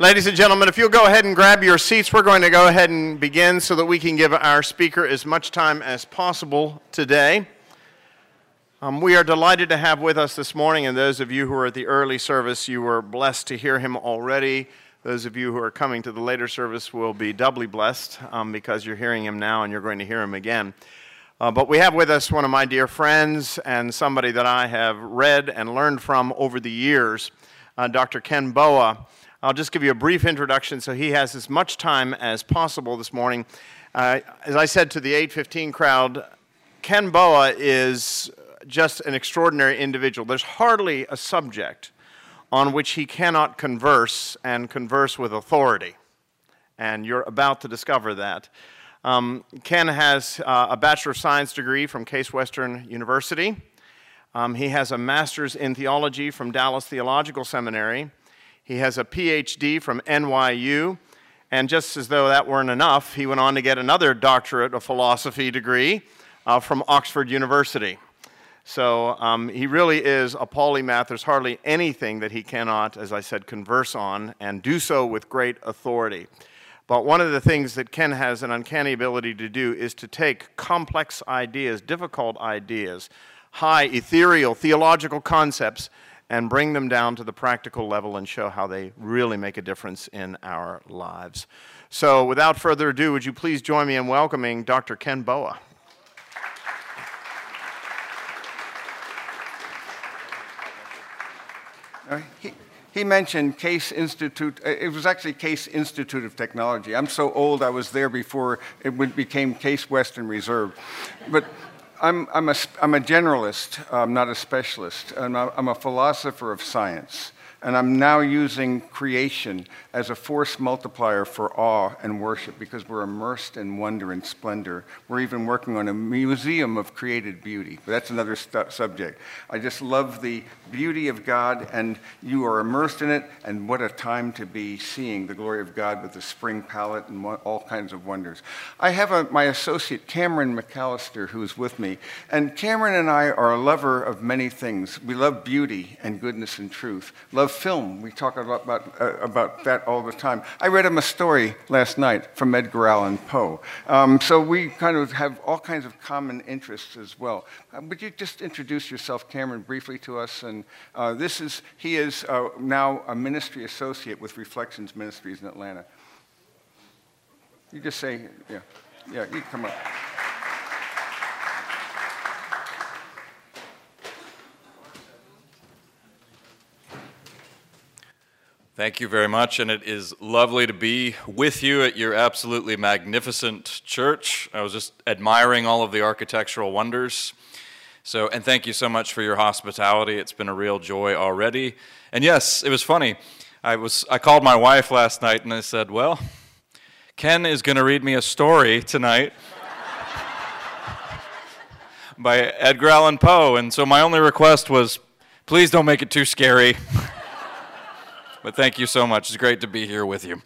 Ladies and gentlemen, if you'll go ahead and grab your seats, we're going to go ahead and begin so that we can give our speaker as much time as possible today. Um, we are delighted to have with us this morning, and those of you who are at the early service, you were blessed to hear him already. Those of you who are coming to the later service will be doubly blessed um, because you're hearing him now and you're going to hear him again. Uh, but we have with us one of my dear friends and somebody that I have read and learned from over the years, uh, Dr. Ken Boa. I'll just give you a brief introduction so he has as much time as possible this morning. Uh, as I said to the 815 crowd, Ken Boa is just an extraordinary individual. There's hardly a subject on which he cannot converse and converse with authority. And you're about to discover that. Um, Ken has uh, a Bachelor of Science degree from Case Western University. Um, he has a master's in theology from Dallas Theological Seminary. He has a PhD from NYU. And just as though that weren't enough, he went on to get another doctorate of philosophy degree uh, from Oxford University. So um, he really is a polymath. There's hardly anything that he cannot, as I said, converse on and do so with great authority. But one of the things that Ken has an uncanny ability to do is to take complex ideas, difficult ideas, high ethereal theological concepts, and bring them down to the practical level and show how they really make a difference in our lives. So, without further ado, would you please join me in welcoming Dr. Ken Boa? He, he mentioned Case Institute. Uh, it was actually Case Institute of Technology. I'm so old, I was there before it became Case Western Reserve. But I'm, I'm, a, I'm a generalist, I'm not a specialist. I'm a, I'm a philosopher of science. And I'm now using creation as a force multiplier for awe and worship because we're immersed in wonder and splendor. We're even working on a museum of created beauty, but that's another stu- subject. I just love the beauty of God, and you are immersed in it, and what a time to be seeing the glory of God with the spring palette and all kinds of wonders. I have a, my associate, Cameron McAllister, who's with me, and Cameron and I are a lover of many things. We love beauty and goodness and truth, love film. We talk a lot about, uh, about that all the time. I read him a story last night from Edgar Allan Poe. Um, so we kind of have all kinds of common interests as well. Uh, would you just introduce yourself, Cameron, briefly to us? And uh, this is, he is uh, now a ministry associate with Reflections Ministries in Atlanta. You just say, yeah, yeah, you come up. Thank you very much, and it is lovely to be with you at your absolutely magnificent church. I was just admiring all of the architectural wonders. So, and thank you so much for your hospitality. It's been a real joy already. And yes, it was funny. I was I called my wife last night and I said, "Well, Ken is going to read me a story tonight." by Edgar Allan Poe, and so my only request was, please don't make it too scary. But thank you so much. It's great to be here with you.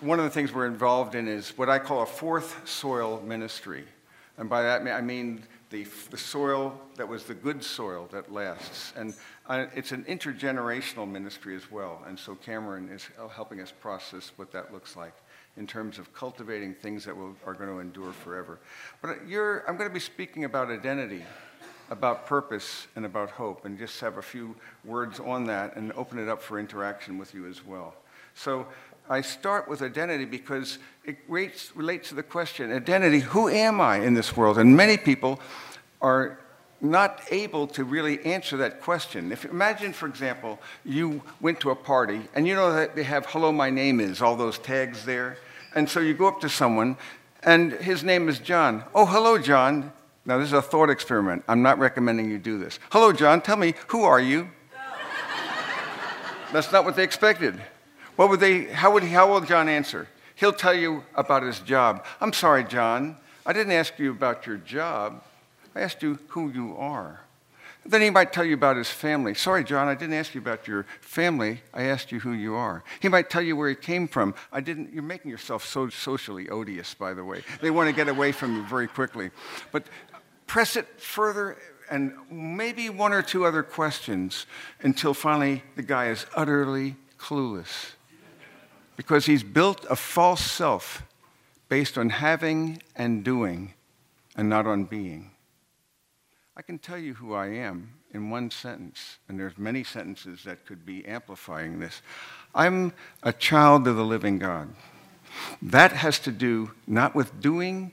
One of the things we're involved in is what I call a fourth soil ministry. And by that I mean the, the soil that was the good soil that lasts. And uh, it's an intergenerational ministry as well. And so Cameron is helping us process what that looks like in terms of cultivating things that will, are going to endure forever. But I'm going to be speaking about identity about purpose and about hope, and just have a few words on that and open it up for interaction with you as well. So I start with identity because it relates, relates to the question identity, who am I in this world? And many people are not able to really answer that question. If imagine, for example, you went to a party and you know that they have "Hello, my name is" all those tags there, and so you go up to someone, and his name is John. Oh, hello, John. Now, this is a thought experiment. I'm not recommending you do this. Hello, John. Tell me, who are you? That's not what they expected. What would they, how, would, how will John answer? He'll tell you about his job. I'm sorry, John. I didn't ask you about your job. I asked you who you are. Then he might tell you about his family. Sorry, John, I didn't ask you about your family. I asked you who you are. He might tell you where he came from. I didn't. You're making yourself so socially odious, by the way. They want to get away from you very quickly. But press it further and maybe one or two other questions until finally the guy is utterly clueless because he's built a false self based on having and doing and not on being. I can tell you who I am in one sentence, and there's many sentences that could be amplifying this. I'm a child of the living God. That has to do not with doing,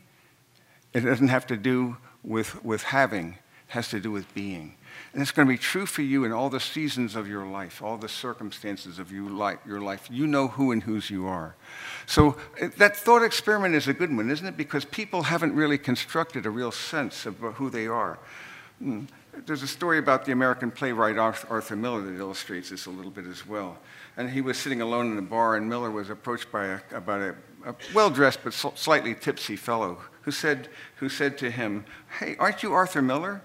it doesn't have to do with, with having, has to do with being. And it's going to be true for you in all the seasons of your life, all the circumstances of you life, your life. You know who and whose you are. So uh, that thought experiment is a good one, isn't it? Because people haven't really constructed a real sense of who they are. Hmm. There's a story about the American playwright Arthur Miller that illustrates this a little bit as well. And he was sitting alone in a bar, and Miller was approached by a, about a, a well-dressed but slightly tipsy fellow who said, who said to him, "Hey, aren't you Arthur Miller?"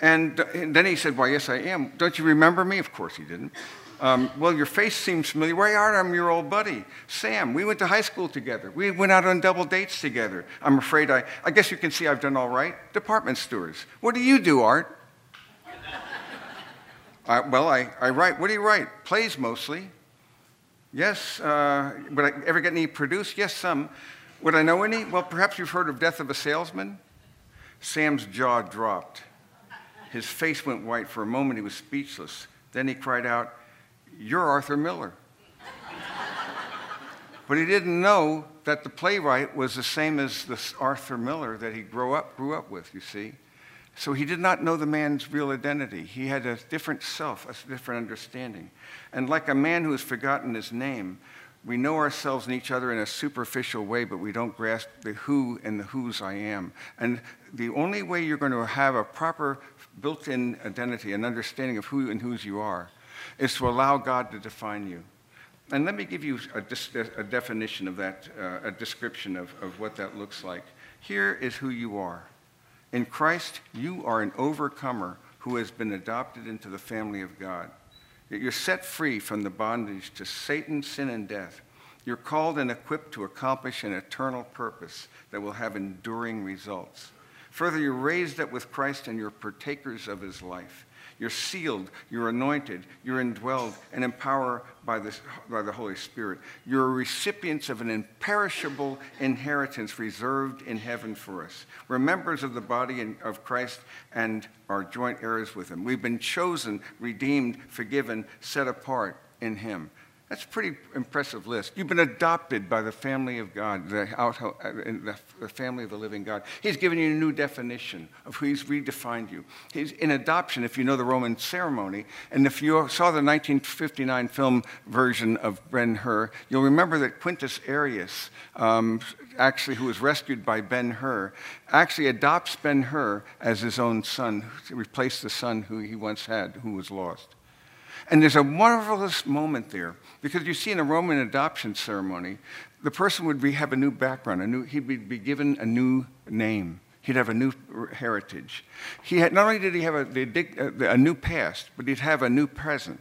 And, and then he said, "Why, yes, I am. Don't you remember me?" Of course, he didn't. Um, well, your face seems familiar. Why are I'm your old buddy, Sam. We went to high school together. We went out on double dates together. I'm afraid I, I guess you can see I've done all right. Department stores. What do you do, Art? I, well, I, I write. What do you write? Plays mostly. Yes. Uh, would I ever get any produced? Yes, some. Would I know any? Well, perhaps you've heard of Death of a Salesman. Sam's jaw dropped. His face went white. For a moment, he was speechless. Then he cried out, you're Arthur Miller. but he didn't know that the playwright was the same as this Arthur Miller that he grew up, grew up with, you see. So he did not know the man's real identity. He had a different self, a different understanding. And like a man who has forgotten his name, we know ourselves and each other in a superficial way, but we don't grasp the who and the whose I am. And the only way you're going to have a proper built in identity, an understanding of who and whose you are, is to allow God to define you. And let me give you a, a definition of that, uh, a description of, of what that looks like. Here is who you are. In Christ, you are an overcomer who has been adopted into the family of God. You're set free from the bondage to Satan, sin, and death. You're called and equipped to accomplish an eternal purpose that will have enduring results. Further, you're raised up with Christ and you're partakers of his life. You're sealed, you're anointed, you're indwelled and empowered by, this, by the Holy Spirit. You're recipients of an imperishable inheritance reserved in heaven for us. We're members of the body of Christ and are joint heirs with him. We've been chosen, redeemed, forgiven, set apart in him. That's a pretty impressive list. You've been adopted by the family of God, the, the, family of the living God. He's given you a new definition of who He's redefined you. He's in adoption, if you know the Roman ceremony, and if you saw the 1959 film version of Ben Hur, you'll remember that Quintus Arrius, um, actually, who was rescued by Ben Hur, actually adopts Ben Hur as his own son to replace the son who he once had, who was lost. And there's a marvelous moment there because you see in a Roman adoption ceremony, the person would be, have a new background, a new, he'd be, be given a new name. He'd have a new heritage. He had, not only did he have a, a new past, but he'd have a new present.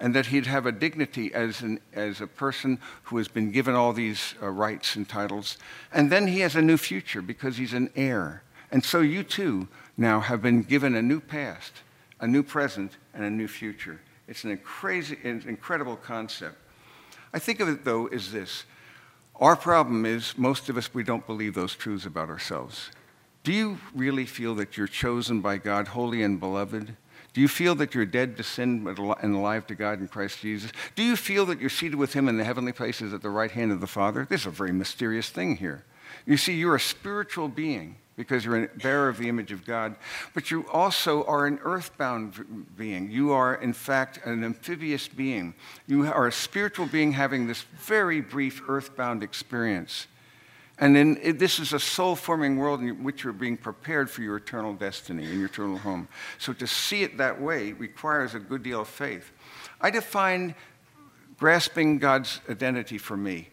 And that he'd have a dignity as, an, as a person who has been given all these uh, rights and titles. And then he has a new future because he's an heir. And so you too now have been given a new past, a new present, and a new future. It's an crazy, incredible concept. I think of it, though, as this. Our problem is most of us, we don't believe those truths about ourselves. Do you really feel that you're chosen by God, holy and beloved? Do you feel that you're dead to sin and alive to God in Christ Jesus? Do you feel that you're seated with Him in the heavenly places at the right hand of the Father? This is a very mysterious thing here. You see, you're a spiritual being because you're a bearer of the image of God, but you also are an earthbound being. You are, in fact, an amphibious being. You are a spiritual being having this very brief earthbound experience. And then this is a soul forming world in which you're being prepared for your eternal destiny and your eternal home. So to see it that way requires a good deal of faith. I define grasping God's identity for me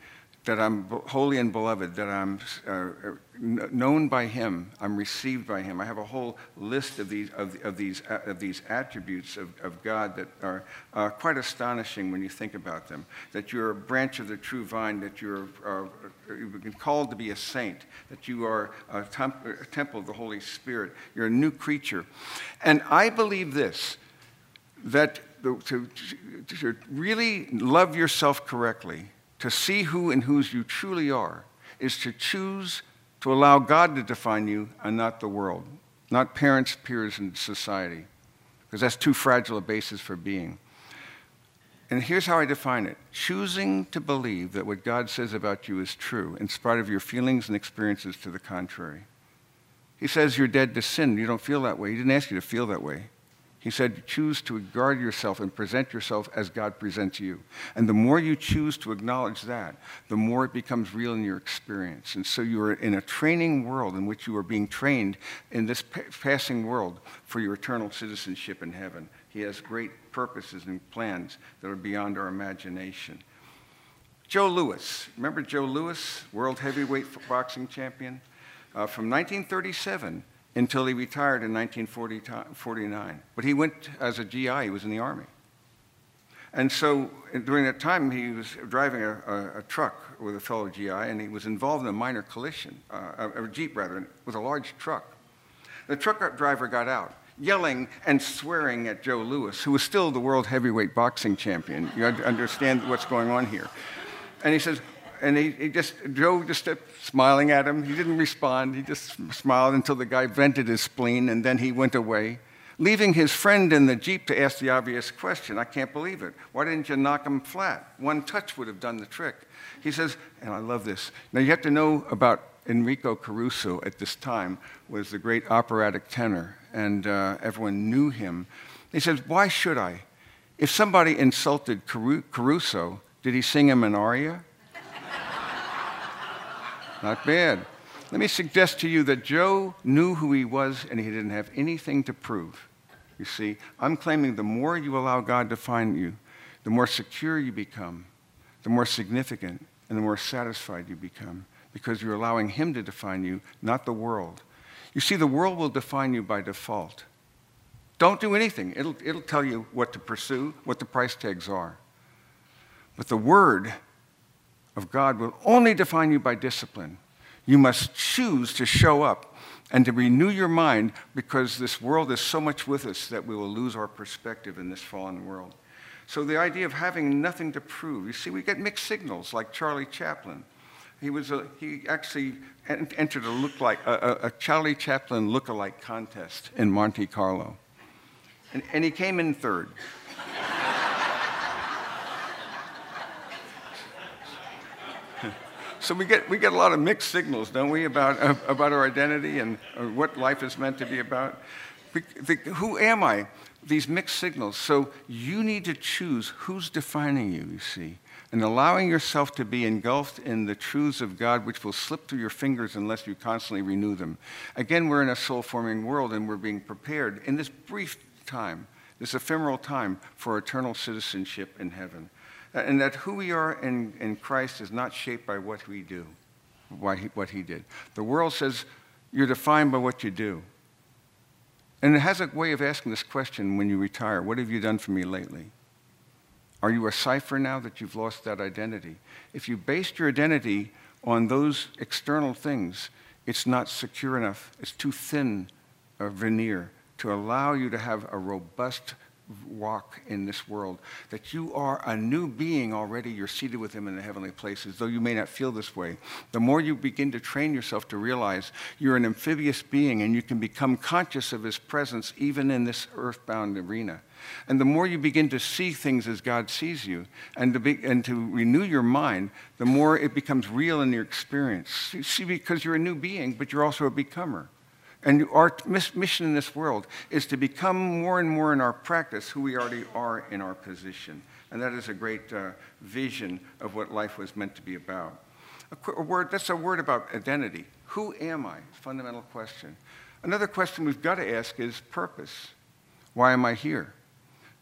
that I'm holy and beloved, that I'm uh, known by Him, I'm received by Him. I have a whole list of these, of, of these, uh, of these attributes of, of God that are uh, quite astonishing when you think about them. That you're a branch of the true vine, that you're uh, you've called to be a saint, that you are a, temp- a temple of the Holy Spirit, you're a new creature. And I believe this that to, to really love yourself correctly, to see who and whose you truly are, is to choose to allow God to define you and not the world, not parents, peers, and society, because that's too fragile a basis for being. And here's how I define it choosing to believe that what God says about you is true, in spite of your feelings and experiences to the contrary. He says you're dead to sin. You don't feel that way. He didn't ask you to feel that way. He said, choose to guard yourself and present yourself as God presents you. And the more you choose to acknowledge that, the more it becomes real in your experience. And so you are in a training world in which you are being trained in this passing world for your eternal citizenship in heaven. He has great purposes and plans that are beyond our imagination. Joe Louis, remember Joe Louis, world heavyweight boxing champion? Uh, from 1937 until he retired in 1949. But he went as a GI, he was in the Army. And so during that time, he was driving a, a, a truck with a fellow GI, and he was involved in a minor collision, uh, a, a Jeep rather, with a large truck. The truck driver got out, yelling and swearing at Joe Louis, who was still the world heavyweight boxing champion. You understand what's going on here. And he says, and he, he, just, Joe just kept smiling at him. He didn't respond. He just smiled until the guy vented his spleen, and then he went away, leaving his friend in the Jeep to ask the obvious question I can't believe it. Why didn't you knock him flat? One touch would have done the trick. He says, and I love this. Now, you have to know about Enrico Caruso at this time was the great operatic tenor, and uh, everyone knew him. He says, Why should I? If somebody insulted Caruso, did he sing him an aria? Not bad. Let me suggest to you that Joe knew who he was and he didn't have anything to prove. You see, I'm claiming the more you allow God to find you, the more secure you become, the more significant, and the more satisfied you become because you're allowing Him to define you, not the world. You see, the world will define you by default. Don't do anything, it'll, it'll tell you what to pursue, what the price tags are. But the Word of God will only define you by discipline. You must choose to show up and to renew your mind because this world is so much with us that we will lose our perspective in this fallen world. So, the idea of having nothing to prove, you see, we get mixed signals like Charlie Chaplin. He, was a, he actually entered a, look like, a, a Charlie Chaplin look-alike contest in Monte Carlo. And, and he came in third. So we get, we get a lot of mixed signals, don't we, about, uh, about our identity and uh, what life is meant to be about. The, who am I? These mixed signals. So you need to choose who's defining you, you see, and allowing yourself to be engulfed in the truths of God, which will slip through your fingers unless you constantly renew them. Again, we're in a soul forming world and we're being prepared in this brief time, this ephemeral time, for eternal citizenship in heaven and that who we are in, in Christ is not shaped by what we do, by he, what he did. The world says you're defined by what you do. And it has a way of asking this question when you retire What have you done for me lately? Are you a cipher now that you've lost that identity? If you based your identity on those external things, it's not secure enough. It's too thin a veneer to allow you to have a robust walk in this world, that you are a new being already. You're seated with Him in the heavenly places, though you may not feel this way. The more you begin to train yourself to realize you're an amphibious being and you can become conscious of His presence even in this earthbound arena. And the more you begin to see things as God sees you and to, be, and to renew your mind, the more it becomes real in your experience. You see, because you're a new being, but you're also a becomer. And our mission in this world is to become more and more in our practice who we already are in our position. And that is a great uh, vision of what life was meant to be about. A, a word, that's a word about identity. Who am I? Fundamental question. Another question we've got to ask is purpose. Why am I here?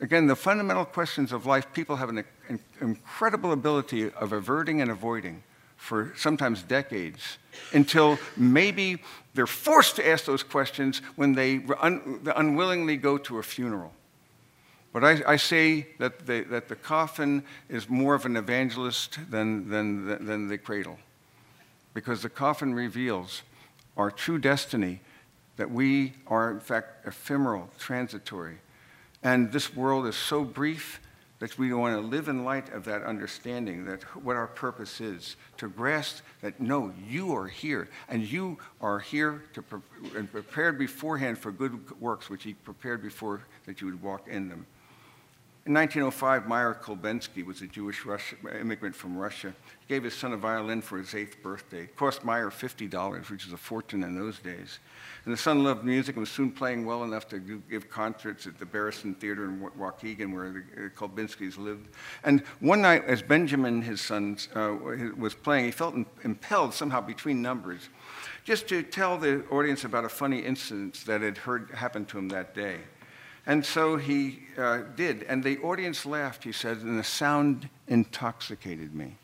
Again, the fundamental questions of life, people have an, an incredible ability of averting and avoiding. For sometimes decades until maybe they're forced to ask those questions when they un- unwillingly go to a funeral. But I, I say that the, that the coffin is more of an evangelist than, than, than the cradle, because the coffin reveals our true destiny that we are, in fact, ephemeral, transitory. And this world is so brief that we want to live in light of that understanding that what our purpose is to grasp that no you are here and you are here to pre- and prepared beforehand for good works which he prepared before that you would walk in them in 1905, Meyer Kolbensky was a Jewish Russia, immigrant from Russia. He gave his son a violin for his eighth birthday. It cost Meyer $50, which is a fortune in those days. And the son loved music and was soon playing well enough to give concerts at the Barrison Theater in Waukegan, where the uh, Kolbenskys lived. And one night, as Benjamin, his son, uh, was playing, he felt impelled somehow between numbers just to tell the audience about a funny incident that had heard happened to him that day. And so he uh, did. And the audience laughed, he said, and the sound intoxicated me.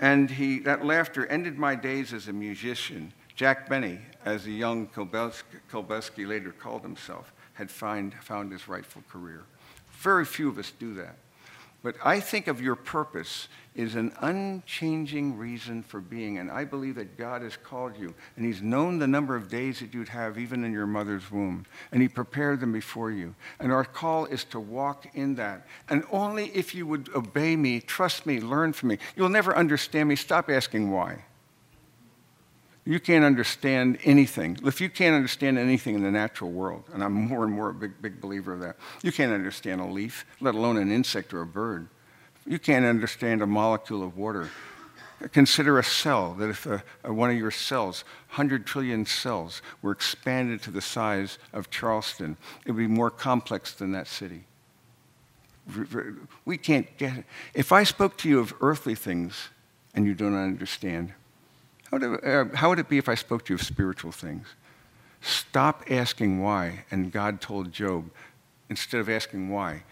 And he, that laughter ended my days as a musician. Jack Benny, as the young Kolbesky later called himself, had find, found his rightful career. Very few of us do that. But I think of your purpose is an unchanging reason for being. And I believe that God has called you. And He's known the number of days that you'd have even in your mother's womb. And He prepared them before you. And our call is to walk in that. And only if you would obey me, trust me, learn from me. You'll never understand me. Stop asking why. You can't understand anything. If you can't understand anything in the natural world, and I'm more and more a big, big believer of that, you can't understand a leaf, let alone an insect or a bird. You can't understand a molecule of water. Consider a cell, that if a, a, one of your cells, 100 trillion cells, were expanded to the size of Charleston, it would be more complex than that city. We can't get it. If I spoke to you of earthly things and you don't understand, how would, it, uh, how would it be if I spoke to you of spiritual things? Stop asking why. And God told Job, instead of asking why,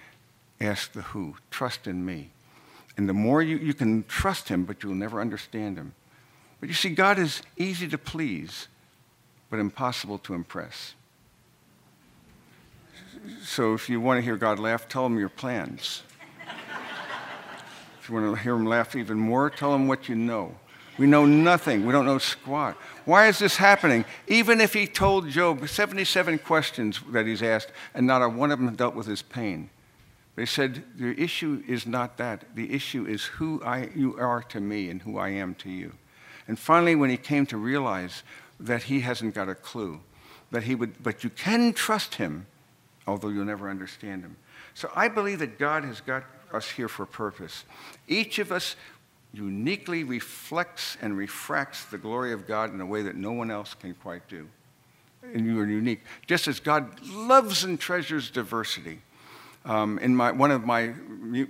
ask the who. Trust in me. And the more you, you can trust him, but you'll never understand him. But you see, God is easy to please, but impossible to impress. So if you want to hear God laugh, tell him your plans. if you want to hear him laugh even more, tell him what you know. We know nothing. We don't know squat. Why is this happening? Even if he told Job 77 questions that he's asked, and not a one of them dealt with his pain. They said, The issue is not that. The issue is who I, you are to me and who I am to you. And finally, when he came to realize that he hasn't got a clue, that he would, but you can trust him, although you'll never understand him. So I believe that God has got us here for a purpose. Each of us uniquely reflects and refracts the glory of God in a way that no one else can quite do. And you are unique. Just as God loves and treasures diversity, um, in my, one of my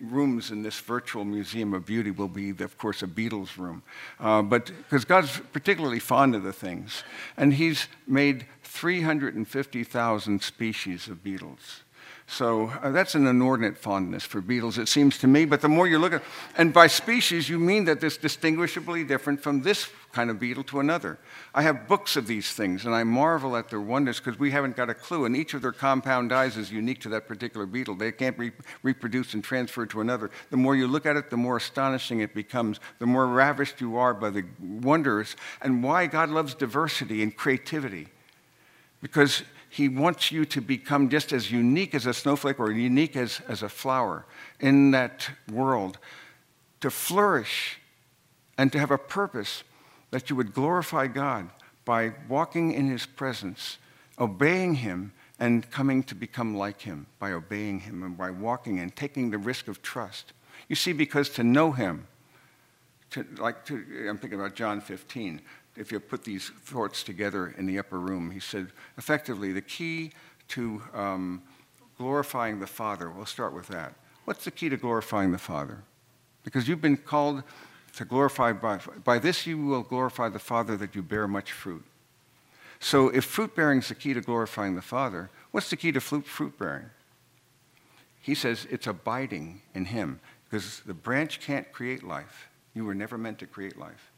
rooms in this virtual museum of beauty will be, of course, a beetles room. Uh, but because God's particularly fond of the things, and He's made 350,000 species of beetles. So uh, that's an inordinate fondness for beetles, it seems to me. But the more you look at, and by species, you mean that it's distinguishably different from this kind of beetle to another. I have books of these things, and I marvel at their wonders because we haven't got a clue. And each of their compound dyes is unique to that particular beetle. They can't re- reproduce and transfer to another. The more you look at it, the more astonishing it becomes, the more ravished you are by the wonders and why God loves diversity and creativity. Because he wants you to become just as unique as a snowflake or unique as, as a flower in that world, to flourish and to have a purpose that you would glorify God by walking in his presence, obeying him, and coming to become like him by obeying him and by walking and taking the risk of trust. You see, because to know him, to, like to, I'm thinking about John 15, if you put these thoughts together in the upper room, he said, effectively, the key to um, glorifying the Father, we'll start with that. What's the key to glorifying the Father? Because you've been called to glorify by, by this you will glorify the Father that you bear much fruit. So if fruit bearing is the key to glorifying the Father, what's the key to fruit bearing? He says it's abiding in Him because the branch can't create life. You were never meant to create life.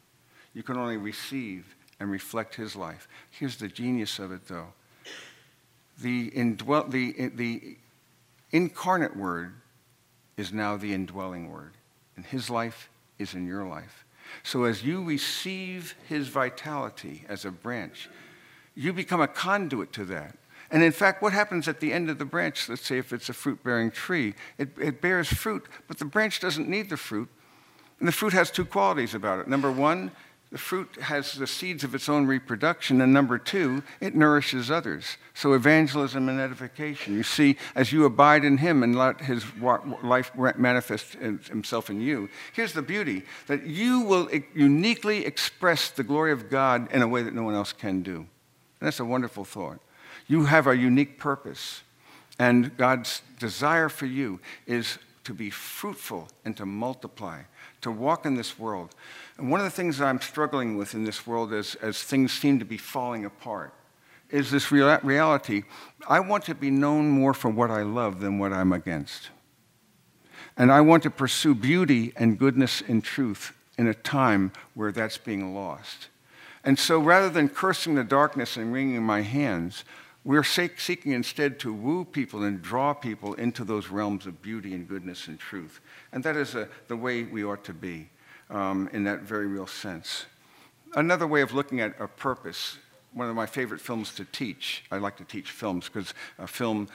You can only receive and reflect his life. Here's the genius of it, though. The, indwell, the, the incarnate word is now the indwelling word, and his life is in your life. So as you receive his vitality as a branch, you become a conduit to that. And in fact, what happens at the end of the branch, let's say if it's a fruit bearing tree, it, it bears fruit, but the branch doesn't need the fruit. And the fruit has two qualities about it. Number one, the fruit has the seeds of its own reproduction. And number two, it nourishes others. So evangelism and edification. You see, as you abide in him and let his life manifest himself in you, here's the beauty that you will uniquely express the glory of God in a way that no one else can do. And that's a wonderful thought. You have a unique purpose. And God's desire for you is to be fruitful and to multiply, to walk in this world. And one of the things that I'm struggling with in this world as, as things seem to be falling apart is this real, reality. I want to be known more for what I love than what I'm against. And I want to pursue beauty and goodness and truth in a time where that's being lost. And so rather than cursing the darkness and wringing my hands, we're seeking instead to woo people and draw people into those realms of beauty and goodness and truth. And that is a, the way we ought to be um, in that very real sense. Another way of looking at a purpose, one of my favorite films to teach, I like to teach films because a film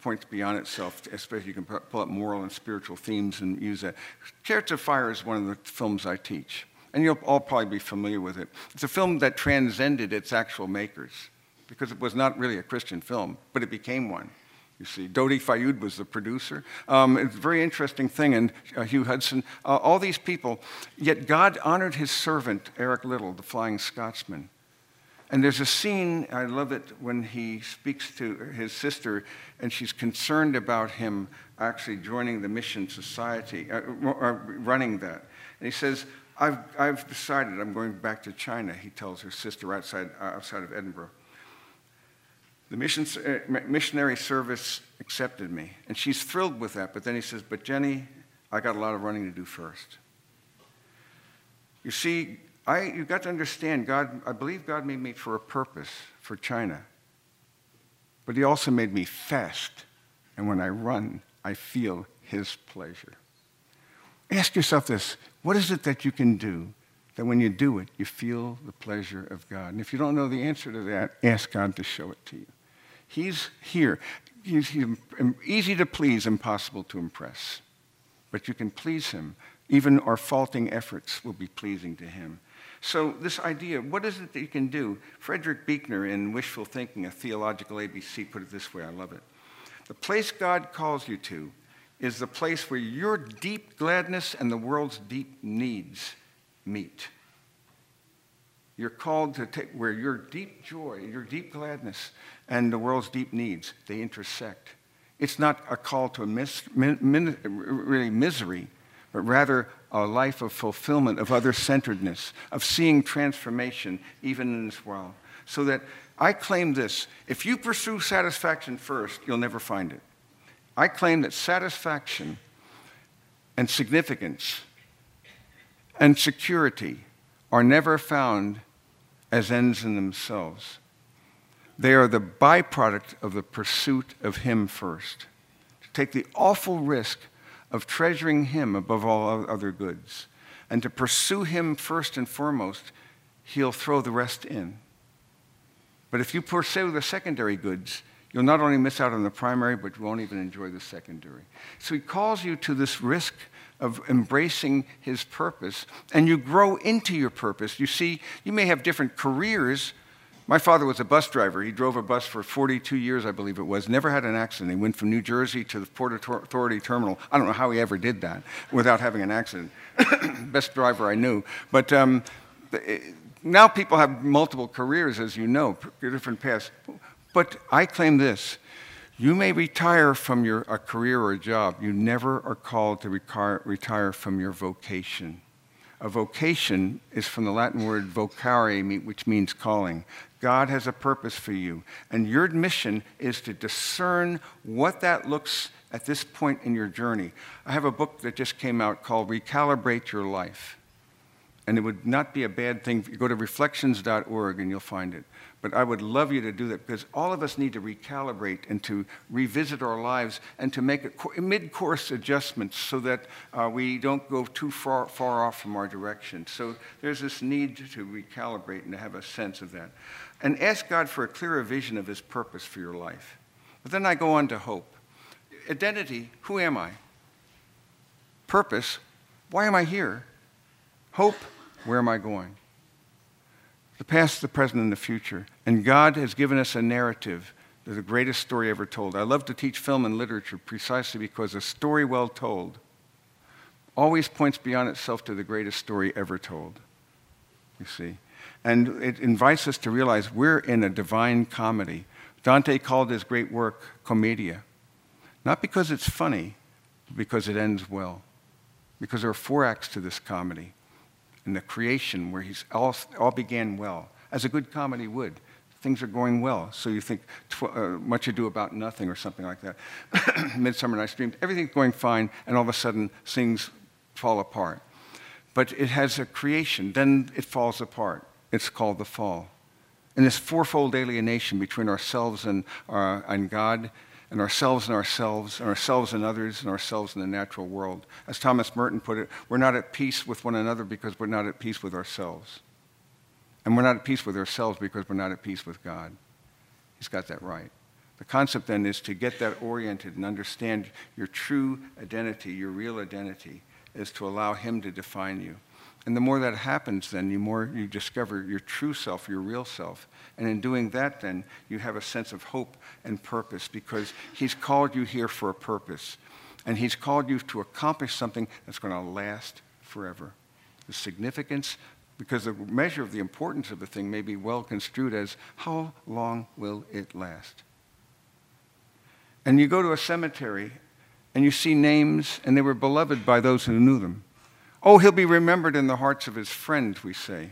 points beyond itself, especially you can pull up moral and spiritual themes and use that. Chariots of Fire is one of the films I teach. And you'll all probably be familiar with it. It's a film that transcended its actual makers because it was not really a Christian film, but it became one. You see, Dodi Fayed was the producer. Um, it's a very interesting thing, and uh, Hugh Hudson, uh, all these people. Yet God honored his servant, Eric Liddell, the Flying Scotsman. And there's a scene, I love it, when he speaks to his sister, and she's concerned about him actually joining the mission society, uh, running that. And he says, I've, I've decided I'm going back to China, he tells her sister outside, outside of Edinburgh. The uh, missionary service accepted me, and she's thrilled with that. But then he says, But Jenny, I got a lot of running to do first. You see, I, you've got to understand, God, I believe God made me for a purpose, for China. But He also made me fast. And when I run, I feel His pleasure. Ask yourself this what is it that you can do that when you do it, you feel the pleasure of God? And if you don't know the answer to that, ask God to show it to you. He's here. He's, he's easy to please, impossible to impress. But you can please him. Even our faulting efforts will be pleasing to him. So, this idea, what is it that you can do? Frederick Buechner in Wishful Thinking, a theological ABC, put it this way I love it. The place God calls you to is the place where your deep gladness and the world's deep needs meet. You're called to take where your deep joy, your deep gladness, and the world's deep needs, they intersect. It's not a call to mis, min, min, really misery, but rather a life of fulfillment, of other centeredness, of seeing transformation even in this world. So that I claim this if you pursue satisfaction first, you'll never find it. I claim that satisfaction and significance and security are never found as ends in themselves. They are the byproduct of the pursuit of Him first. To take the awful risk of treasuring Him above all other goods and to pursue Him first and foremost, He'll throw the rest in. But if you pursue the secondary goods, you'll not only miss out on the primary, but you won't even enjoy the secondary. So He calls you to this risk of embracing his purpose, and you grow into your purpose. You see, you may have different careers. My father was a bus driver. He drove a bus for 42 years, I believe it was. Never had an accident. He went from New Jersey to the Port Authority terminal. I don't know how he ever did that without having an accident. Best driver I knew. But um, now people have multiple careers, as you know, different paths. But I claim this you may retire from your, a career or a job. You never are called to retire, from your vocation. A vocation is from the Latin word vocare, which means calling. God has a purpose for you, and your mission is to discern what that looks at this point in your journey. I have a book that just came out called Recalibrate Your Life. And it would not be a bad thing. If you go to reflections.org and you'll find it. But I would love you to do that because all of us need to recalibrate and to revisit our lives and to make mid course adjustments so that uh, we don't go too far, far off from our direction. So there's this need to recalibrate and to have a sense of that. And ask God for a clearer vision of His purpose for your life. But then I go on to hope. Identity who am I? Purpose why am I here? Hope where am I going? Past, the present, and the future. And God has given us a narrative, the greatest story ever told. I love to teach film and literature precisely because a story well told always points beyond itself to the greatest story ever told. You see? And it invites us to realize we're in a divine comedy. Dante called his great work commedia, not because it's funny, but because it ends well. Because there are four acts to this comedy in the creation where he's all, all began well, as a good comedy would. Things are going well, so you think uh, much ado about nothing or something like that. Midsummer Night's Dream, everything's going fine, and all of a sudden things fall apart. But it has a creation, then it falls apart. It's called the fall. And this fourfold alienation between ourselves and, uh, and God and ourselves and ourselves, and ourselves and others, and ourselves in the natural world. As Thomas Merton put it, we're not at peace with one another because we're not at peace with ourselves. And we're not at peace with ourselves because we're not at peace with God. He's got that right. The concept then is to get that oriented and understand your true identity, your real identity, is to allow Him to define you. And the more that happens, then, the more you discover your true self, your real self. And in doing that, then, you have a sense of hope and purpose because He's called you here for a purpose. And He's called you to accomplish something that's going to last forever. The significance, because the measure of the importance of the thing may be well construed as how long will it last? And you go to a cemetery and you see names, and they were beloved by those who knew them. Oh, he'll be remembered in the hearts of his friends, we say.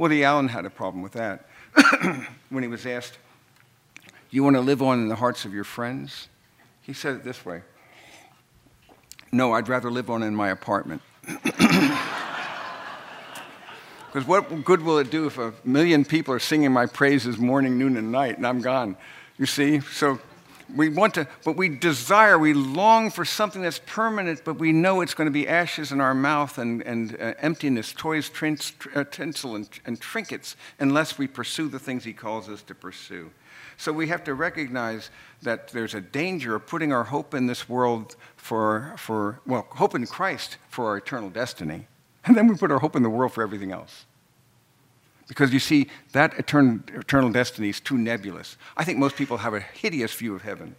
Woody Allen had a problem with that when he was asked, Do you want to live on in the hearts of your friends? He said it this way No, I'd rather live on in my apartment. Because what good will it do if a million people are singing my praises morning, noon, and night, and I'm gone? You see? So we want to, but we desire, we long for something that's permanent, but we know it's going to be ashes in our mouth and, and uh, emptiness, toys, uh, tinsel, and, and trinkets, unless we pursue the things He calls us to pursue. So we have to recognize that there's a danger of putting our hope in this world for, for well, hope in Christ for our eternal destiny. And then we put our hope in the world for everything else. Because you see, that eternal, eternal destiny is too nebulous. I think most people have a hideous view of heaven.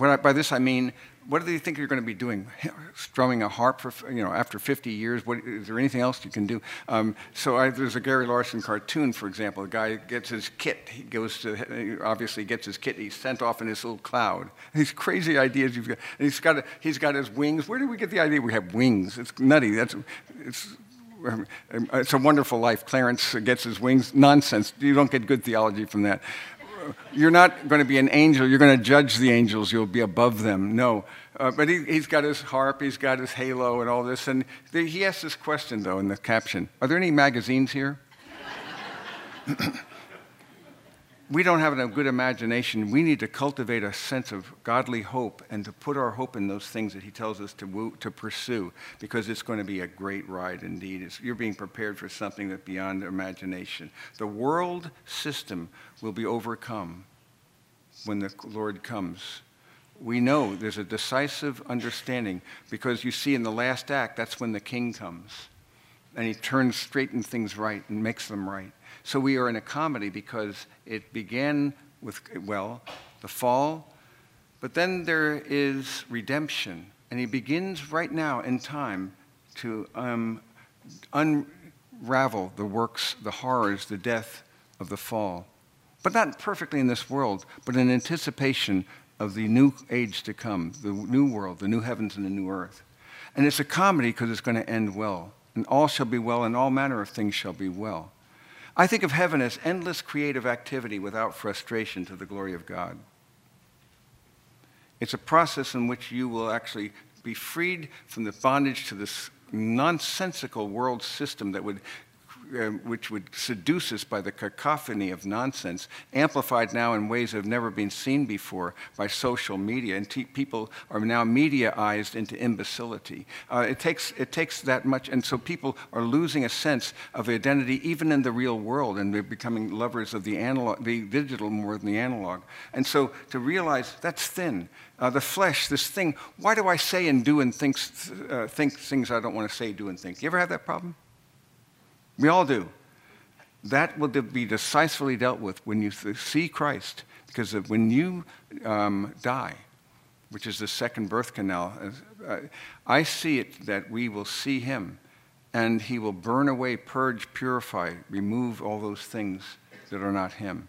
I, by this I mean, what do you think you're going to be doing? Strumming a harp for, you know, after 50 years? What, is there anything else you can do? Um, so I, there's a Gary Larson cartoon, for example. A guy gets his kit. He goes to, he obviously gets his kit. He's sent off in this little cloud. These crazy ideas you've got. And he's got, a, he's got his wings. Where did we get the idea we have wings? It's nutty. That's, it's it's a wonderful life. Clarence gets his wings. Nonsense. You don't get good theology from that. You're not going to be an angel. You're going to judge the angels. You'll be above them. No. Uh, but he, has got his harp, he's got his halo, and all this. And he asks this question, though, in the caption Are there any magazines here? we don't have a good imagination. We need to cultivate a sense of godly hope and to put our hope in those things that He tells us to, woo, to pursue because it's going to be a great ride indeed. It's, you're being prepared for something that's beyond imagination. The world system will be overcome when the Lord comes. We know there's a decisive understanding because you see in the last act, that's when the king comes and he turns, straightens things right and makes them right. So we are in a comedy because it began with, well, the fall, but then there is redemption. And he begins right now in time to um, unravel the works, the horrors, the death of the fall. But not perfectly in this world, but in anticipation of the new age to come, the new world, the new heavens and the new earth. And it's a comedy because it's going to end well. And all shall be well, and all manner of things shall be well. I think of heaven as endless creative activity without frustration to the glory of God. It's a process in which you will actually be freed from the bondage to this nonsensical world system that would um, which would seduce us by the cacophony of nonsense, amplified now in ways that have never been seen before by social media. And people are now mediaized into imbecility. Uh, it, takes, it takes that much, and so people are losing a sense of identity even in the real world, and they're becoming lovers of the, analog, the digital more than the analog. And so to realize that's thin. Uh, the flesh, this thing, why do I say and do and think, uh, think things I don't want to say, do, and think? You ever have that problem? We all do. That will be decisively dealt with when you see Christ, because when you um, die, which is the second birth canal, uh, I see it that we will see him and he will burn away, purge, purify, remove all those things that are not him.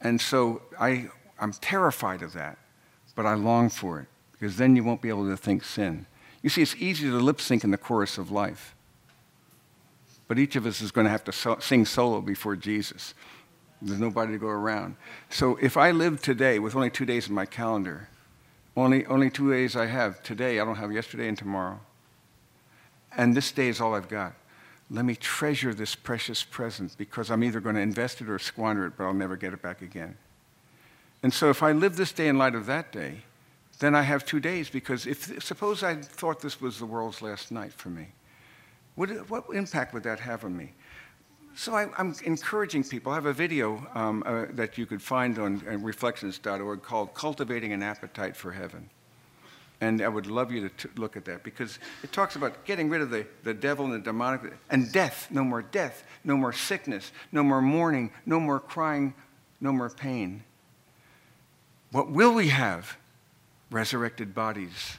And so I, I'm terrified of that, but I long for it because then you won't be able to think sin. You see, it's easy to lip sync in the chorus of life but each of us is going to have to so- sing solo before Jesus. There's nobody to go around. So if I live today with only two days in my calendar, only, only two days I have today, I don't have yesterday and tomorrow. And this day is all I've got. Let me treasure this precious present because I'm either going to invest it or squander it, but I'll never get it back again. And so if I live this day in light of that day, then I have two days because if suppose I thought this was the world's last night for me. What, what impact would that have on me? So I, am encouraging people. I have a video um, uh, that you could find on uh, reflections.org called Cultivating an Appetite for Heaven. And I would love you to look at that because it talks about getting rid of the, the devil and the demonic and death. No more death, no more sickness, no more mourning, no more crying, no more pain. What will we have? Resurrected bodies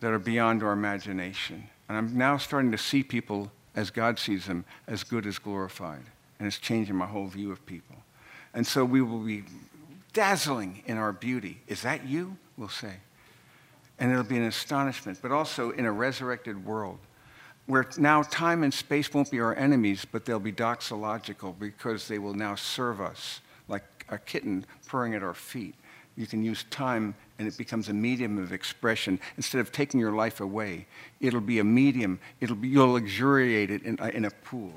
that are beyond our imagination. And I'm now starting to see people as God sees them, as good as glorified. And it's changing my whole view of people. And so we will be dazzling in our beauty. Is that you? We'll say. And it'll be an astonishment, but also in a resurrected world where now time and space won't be our enemies, but they'll be doxological because they will now serve us like a kitten purring at our feet. You can use time and it becomes a medium of expression. Instead of taking your life away, it'll be a medium. It'll be, you'll luxuriate it in, uh, in a pool.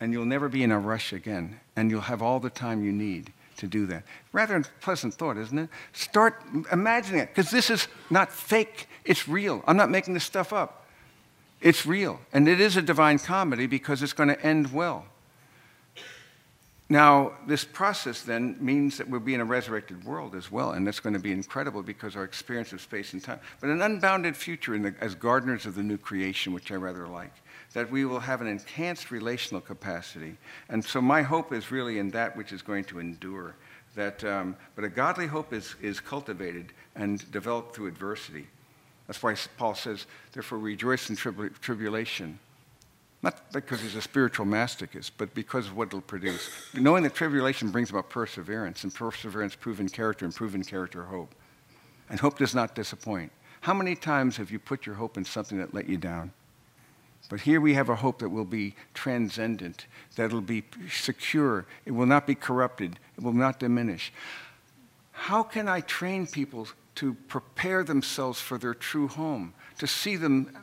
And you'll never be in a rush again. And you'll have all the time you need to do that. Rather a pleasant thought, isn't it? Start imagining it, because this is not fake, it's real. I'm not making this stuff up. It's real. And it is a divine comedy because it's going to end well. Now, this process then means that we'll be in a resurrected world as well, and that's going to be incredible because our experience of space and time. But an unbounded future the, as gardeners of the new creation, which I rather like, that we will have an enhanced relational capacity. And so my hope is really in that which is going to endure. That, um, but a godly hope is, is cultivated and developed through adversity. That's why Paul says, therefore rejoice in tribula- tribulation not because he's a spiritual masochist, but because of what it'll produce. Knowing that tribulation brings about perseverance, and perseverance, proven character, and proven character, hope. And hope does not disappoint. How many times have you put your hope in something that let you down? But here we have a hope that will be transcendent, that will be secure, it will not be corrupted, it will not diminish. How can I train people to prepare themselves for their true home, to see them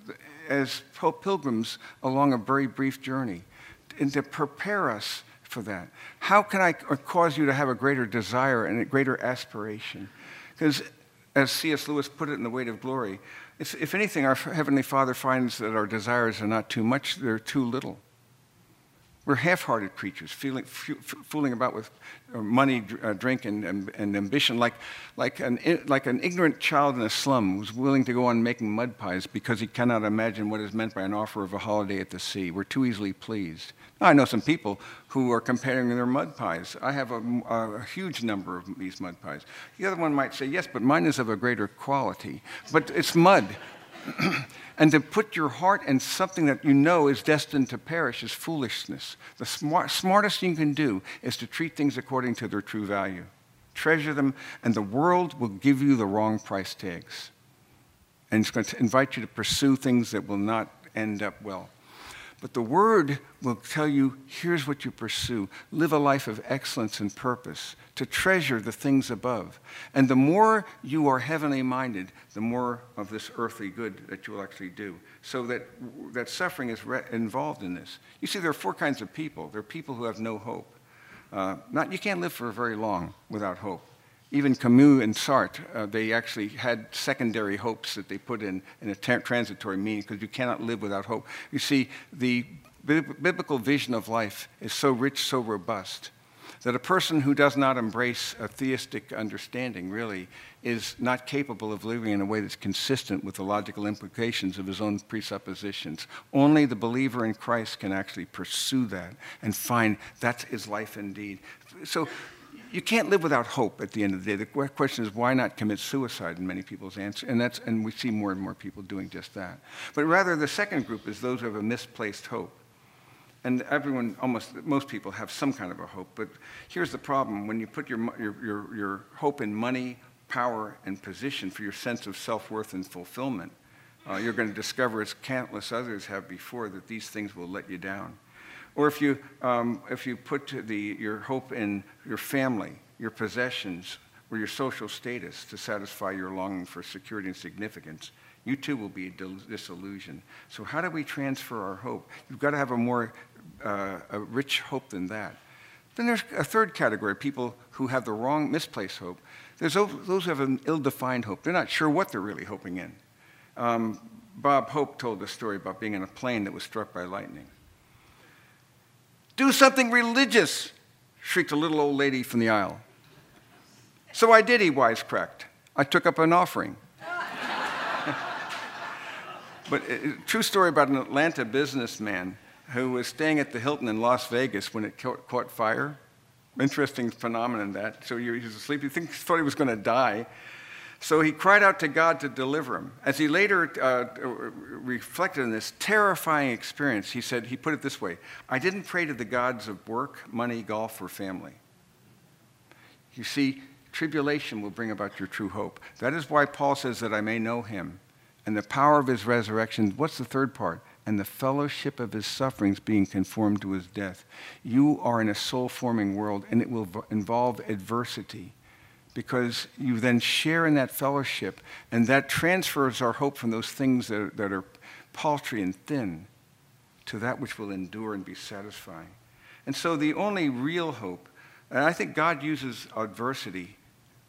as pilgrims along a very brief journey and to prepare us for that. How can I cause you to have a greater desire and a greater aspiration? Because, as C.S. Lewis put it in The Weight of Glory, if anything, our Heavenly Father finds that our desires are not too much, they're too little. We're half hearted creatures, feeling, fooling about with uh, money, uh, drink, and, and, and, ambition, like, like, an, like an ignorant child in a slum who's willing to go on making mud pies because he cannot imagine what is meant by an offer of a holiday at the sea. We're too easily pleased. Now, I know some people who are comparing their mud pies. I have a, a, huge number of these mud pies. The other one might say, yes, but mine is of a greater quality. But it's mud. and to put your heart in something that you know is destined to perish is foolishness. The smart, smartest thing you can do is to treat things according to their true value. Treasure them, and the world will give you the wrong price tags. And it's going to invite you to pursue things that will not end up well. But the Word will tell you here's what you pursue. Live a life of excellence and purpose, to treasure the things above. And the more you are heavenly minded, the more of this earthly good that you will actually do. So that, that suffering is re- involved in this. You see, there are four kinds of people there are people who have no hope. Uh, not, you can't live for very long without hope. Even Camus and Sartre, uh, they actually had secondary hopes that they put in, in a tra- transitory meaning because you cannot live without hope. You see, the b- biblical vision of life is so rich, so robust, that a person who does not embrace a theistic understanding really is not capable of living in a way that's consistent with the logical implications of his own presuppositions. Only the believer in Christ can actually pursue that and find that is life indeed. So you can't live without hope at the end of the day. The question is, why not commit suicide in many people's answer? And, that's, and we see more and more people doing just that. But rather, the second group is those who have a misplaced hope. And everyone, almost most people have some kind of a hope. But here's the problem when you put your, your, your, your hope in money, power, and position for your sense of self worth and fulfillment, uh, you're going to discover, as countless others have before, that these things will let you down. Or if you, um, if you put the, your hope in your family, your possessions, or your social status to satisfy your longing for security and significance, you too will be disillusioned. So, how do we transfer our hope? You've got to have a more uh, a rich hope than that. Then there's a third category people who have the wrong, misplaced hope. There's those who have an ill defined hope. They're not sure what they're really hoping in. Um, Bob Hope told a story about being in a plane that was struck by lightning. Do something religious, shrieked a little old lady from the aisle. So I did, he wisecracked. I took up an offering. but a uh, true story about an Atlanta businessman who was staying at the Hilton in Las Vegas when it caught fire. Interesting phenomenon that. So he was asleep. He thought he was going to die. So he cried out to God to deliver him. As he later uh, reflected on this terrifying experience, he said, he put it this way I didn't pray to the gods of work, money, golf, or family. You see, tribulation will bring about your true hope. That is why Paul says that I may know him and the power of his resurrection. What's the third part? And the fellowship of his sufferings being conformed to his death. You are in a soul forming world, and it will involve adversity because you then share in that fellowship, and that transfers our hope from those things that are, that are paltry and thin to that which will endure and be satisfying. And so the only real hope, and I think God uses adversity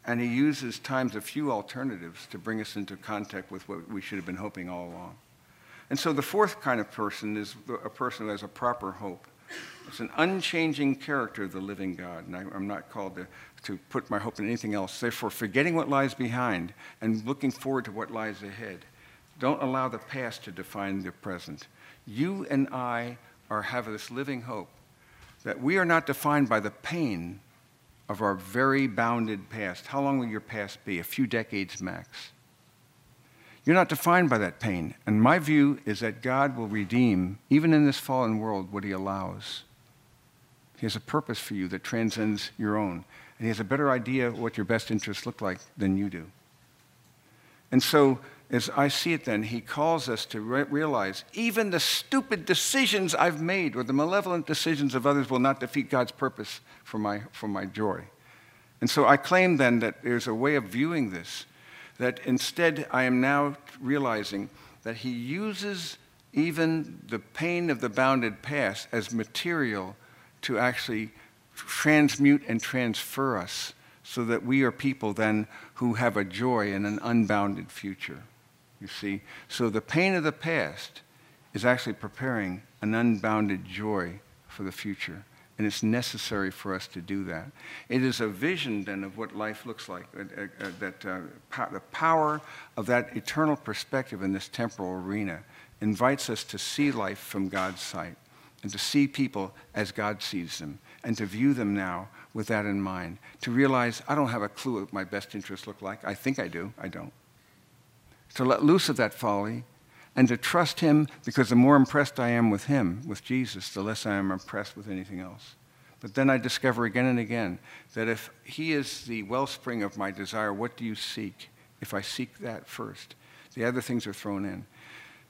and he uses times of few alternatives to bring us into contact with what we should have been hoping all along. And so the fourth kind of person is a person who has a proper hope. It's an unchanging character of the living God. And I, am not called to, to put my hope in anything else. Therefore, forgetting what lies behind and looking forward to what lies ahead. Don't allow the past to define the present. You and I are have this living hope that we are not defined by the pain of our very bounded past. How long will your past be? A few decades max. You're not defined by that pain. And my view is that God will redeem, even in this fallen world, what He allows. He has a purpose for you that transcends your own. And He has a better idea of what your best interests look like than you do. And so, as I see it, then, He calls us to re- realize even the stupid decisions I've made or the malevolent decisions of others will not defeat God's purpose for my, for my joy. And so I claim then that there's a way of viewing this that instead I am now realizing that he uses even the pain of the bounded past as material to actually transmute and transfer us so that we are people then who have a joy and an unbounded future. You see? So the pain of the past is actually preparing an unbounded joy for the future and it's necessary for us to do that. It is a vision then of what life looks like, uh, uh, uh that uh, po- the power of that eternal perspective in this temporal arena invites us to see life from God's sight and to see people as God sees them and to view them now with that in mind. To realize I don't have a clue what my best interests look like. I think I do, I don't. To let loose of that folly and to trust Him because the more impressed I am with Him, with Jesus, the less I am impressed with anything else. But then I discover again and again that if He is the wellspring of my desire, what do you seek? If I seek that first, the other things are thrown in.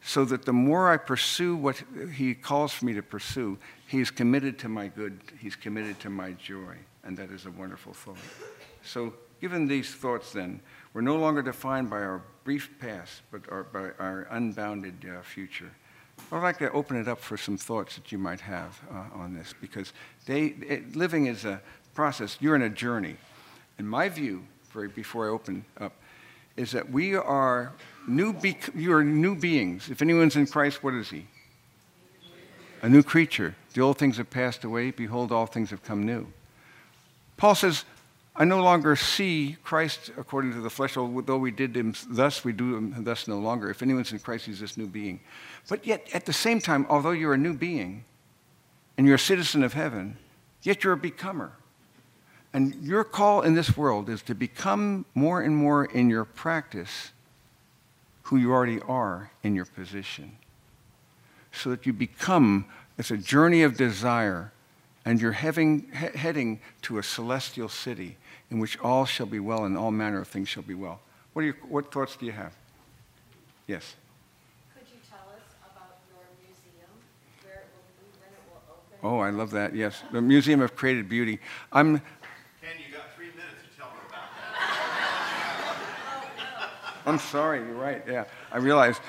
so that the more I pursue what He calls for me to pursue, He is committed to my good, He's committed to my joy, and that is a wonderful thought. So, given these thoughts, then, we're no longer defined by our brief past, but our, by our unbounded uh, future. I'd like to open it up for some thoughts that you might have uh, on this, because they, it, living is a process. You're in a journey. In my view, for, before I open up, is that we are new, be- you are new beings. If anyone's in Christ, what is he? A new creature. The old things have passed away. Behold, all things have come new. Paul says, I no longer see Christ according to the flesh, although we did him thus, we do him thus no longer. If anyone's in Christ, he's this new being. But yet, at the same time, although you're a new being and you're a citizen of heaven, yet you're a becomer. And your call in this world is to become more and more in your practice who you already are in your position. So that you become, it's a journey of desire, and you're having, he- heading to a celestial city in which all shall be well and all manner of things shall be well. What, are your, what thoughts do you have? Yes. Could you tell us about your museum, where it will be, when it will open? Oh, I love that. Yes. The Museum of Created Beauty. I'm, Ken, you got three minutes to tell me about that. I'm sorry, you're right. Yeah, I realize.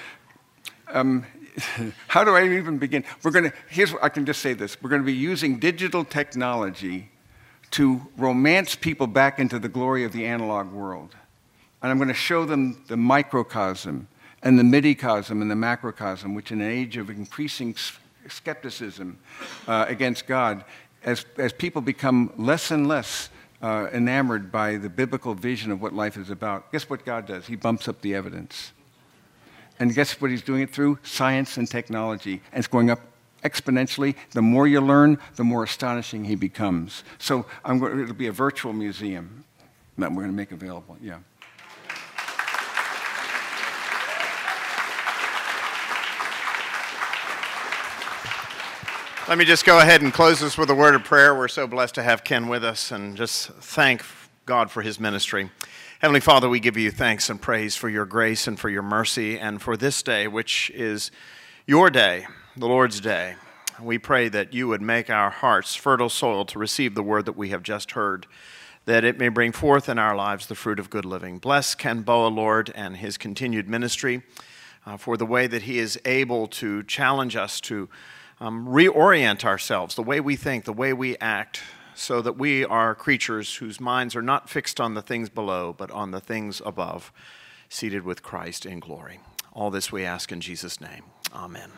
Um, how do I even begin? We're going to, here's what I can just say this. We're going to be using digital technology to romance people back into the glory of the analog world. And I'm going to show them the microcosm and the midicosm and the macrocosm, which in an age of increasing skepticism uh, against God, as, as people become less and less uh, enamored by the biblical vision of what life is about, guess what God does? He bumps up the evidence. And guess what he's doing it through? Science and technology. And it's going up exponentially. The more you learn, the more astonishing he becomes. So it'll be a virtual museum that we're going to make available. Yeah. Let me just go ahead and close this with a word of prayer. We're so blessed to have Ken with us and just thank God for his ministry. Heavenly Father, we give you thanks and praise for your grace and for your mercy and for this day, which is your day, the Lord's day. We pray that you would make our hearts fertile soil to receive the word that we have just heard, that it may bring forth in our lives the fruit of good living. Bless Ken Boa, Lord, and his continued ministry uh, for the way that he is able to challenge us to um, reorient ourselves, the way we think, the way we act, so that we are creatures whose minds are not fixed on the things below, but on the things above, seated with Christ in glory. All this we ask in Jesus' name. Amen.